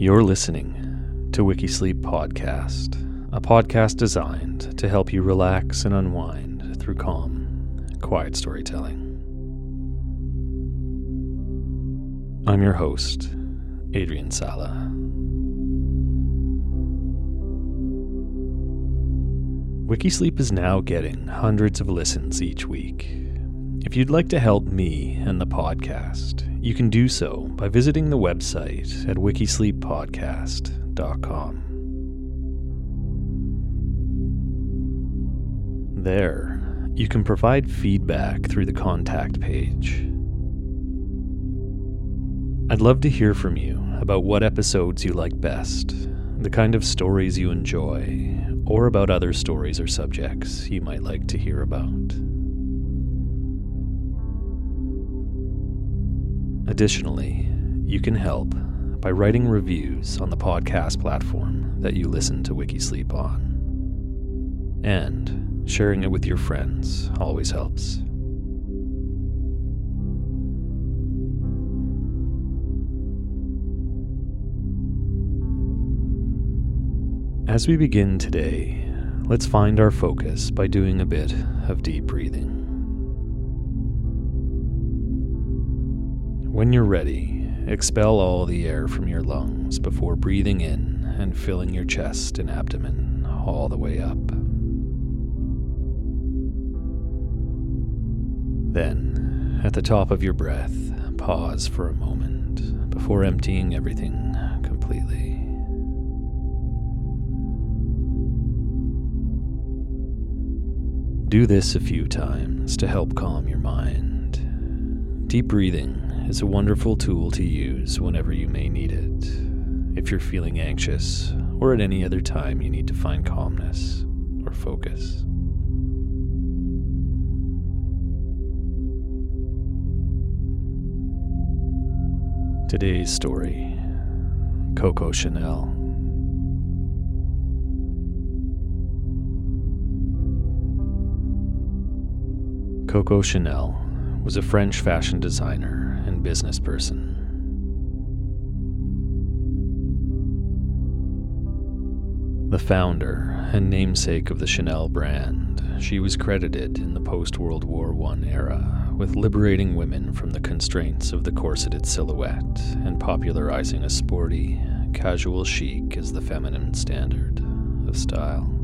You're listening to Wikisleep Podcast, a podcast designed to help you relax and unwind through calm, quiet storytelling. I'm your host, Adrian Sala. Wikisleep is now getting hundreds of listens each week. If you'd like to help me and the podcast, you can do so by visiting the website at wikisleeppodcast.com. There, you can provide feedback through the contact page. I'd love to hear from you about what episodes you like best, the kind of stories you enjoy, or about other stories or subjects you might like to hear about. Additionally, you can help by writing reviews on the podcast platform that you listen to Wikisleep on. And sharing it with your friends always helps. As we begin today, let's find our focus by doing a bit of deep breathing. When you're ready, expel all the air from your lungs before breathing in and filling your chest and abdomen all the way up. Then, at the top of your breath, pause for a moment before emptying everything completely. Do this a few times to help calm your mind. Deep breathing is a wonderful tool to use whenever you may need it, if you're feeling anxious or at any other time you need to find calmness or focus. Today's story Coco Chanel. Coco Chanel was a French fashion designer business person. The founder and namesake of the Chanel brand, she was credited in the post World War I era with liberating women from the constraints of the corseted silhouette and popularizing a sporty, casual chic as the feminine standard of style.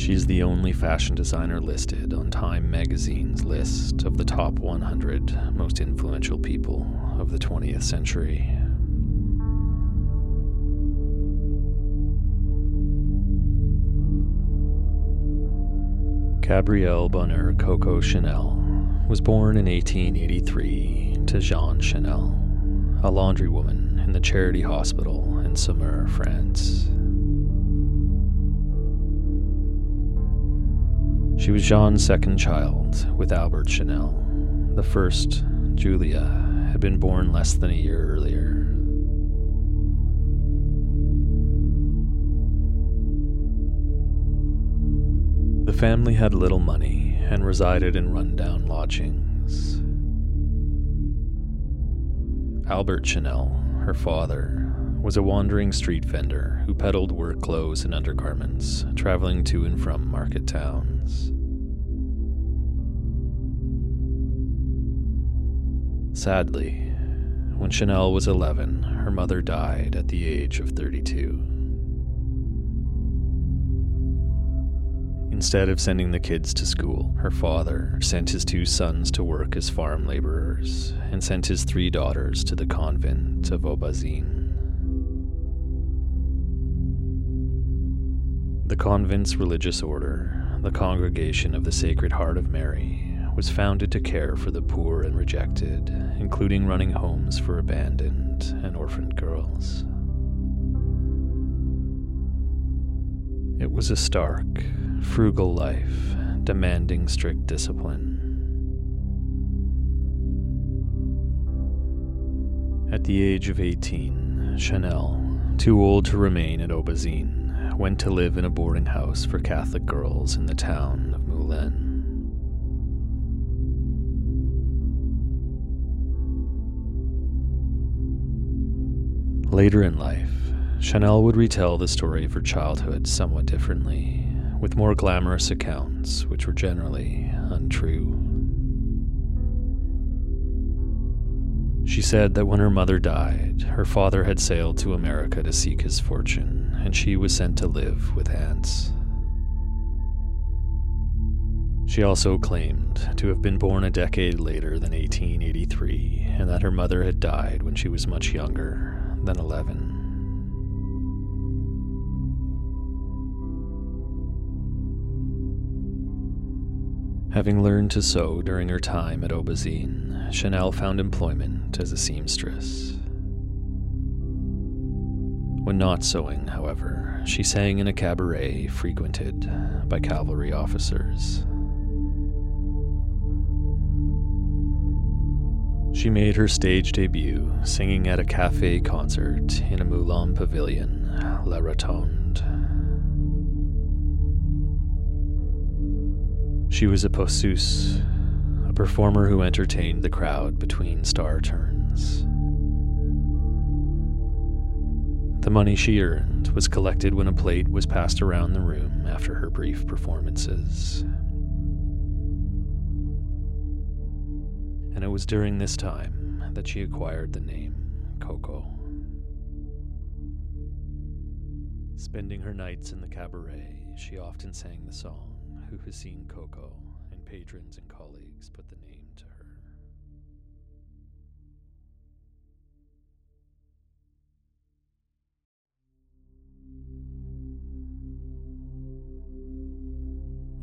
She's the only fashion designer listed on Time magazine's list of the top 100 most influential people of the 20th century. Gabrielle Bonheur Coco Chanel was born in 1883 to Jean Chanel, a laundrywoman in the Charity Hospital in Saumur, France. She was Jean's second child with Albert Chanel. The first, Julia, had been born less than a year earlier. The family had little money and resided in rundown lodgings. Albert Chanel, her father, was a wandering street vendor who peddled work clothes and undergarments, traveling to and from market towns. Sadly, when Chanel was 11, her mother died at the age of 32. Instead of sending the kids to school, her father sent his two sons to work as farm laborers and sent his three daughters to the convent of Aubazine. The convent's religious order, the Congregation of the Sacred Heart of Mary, was founded to care for the poor and rejected, including running homes for abandoned and orphaned girls. It was a stark, frugal life, demanding strict discipline. At the age of 18, Chanel, too old to remain at Aubazine, went to live in a boarding house for Catholic girls in the town of Moulins. Later in life, Chanel would retell the story of her childhood somewhat differently, with more glamorous accounts, which were generally untrue. She said that when her mother died, her father had sailed to America to seek his fortune, and she was sent to live with aunts. She also claimed to have been born a decade later than 1883, and that her mother had died when she was much younger than 11. Having learned to sew during her time at Aubazine, Chanel found employment as a seamstress. When not sewing, however, she sang in a cabaret frequented by cavalry officers. She made her stage debut singing at a cafe concert in a Moulin pavilion, La Rotonde. She was a posseuse, a performer who entertained the crowd between star turns. The money she earned was collected when a plate was passed around the room after her brief performances. And it was during this time that she acquired the name Coco. Spending her nights in the cabaret, she often sang the song who has seen Coco, and patrons and colleagues put the name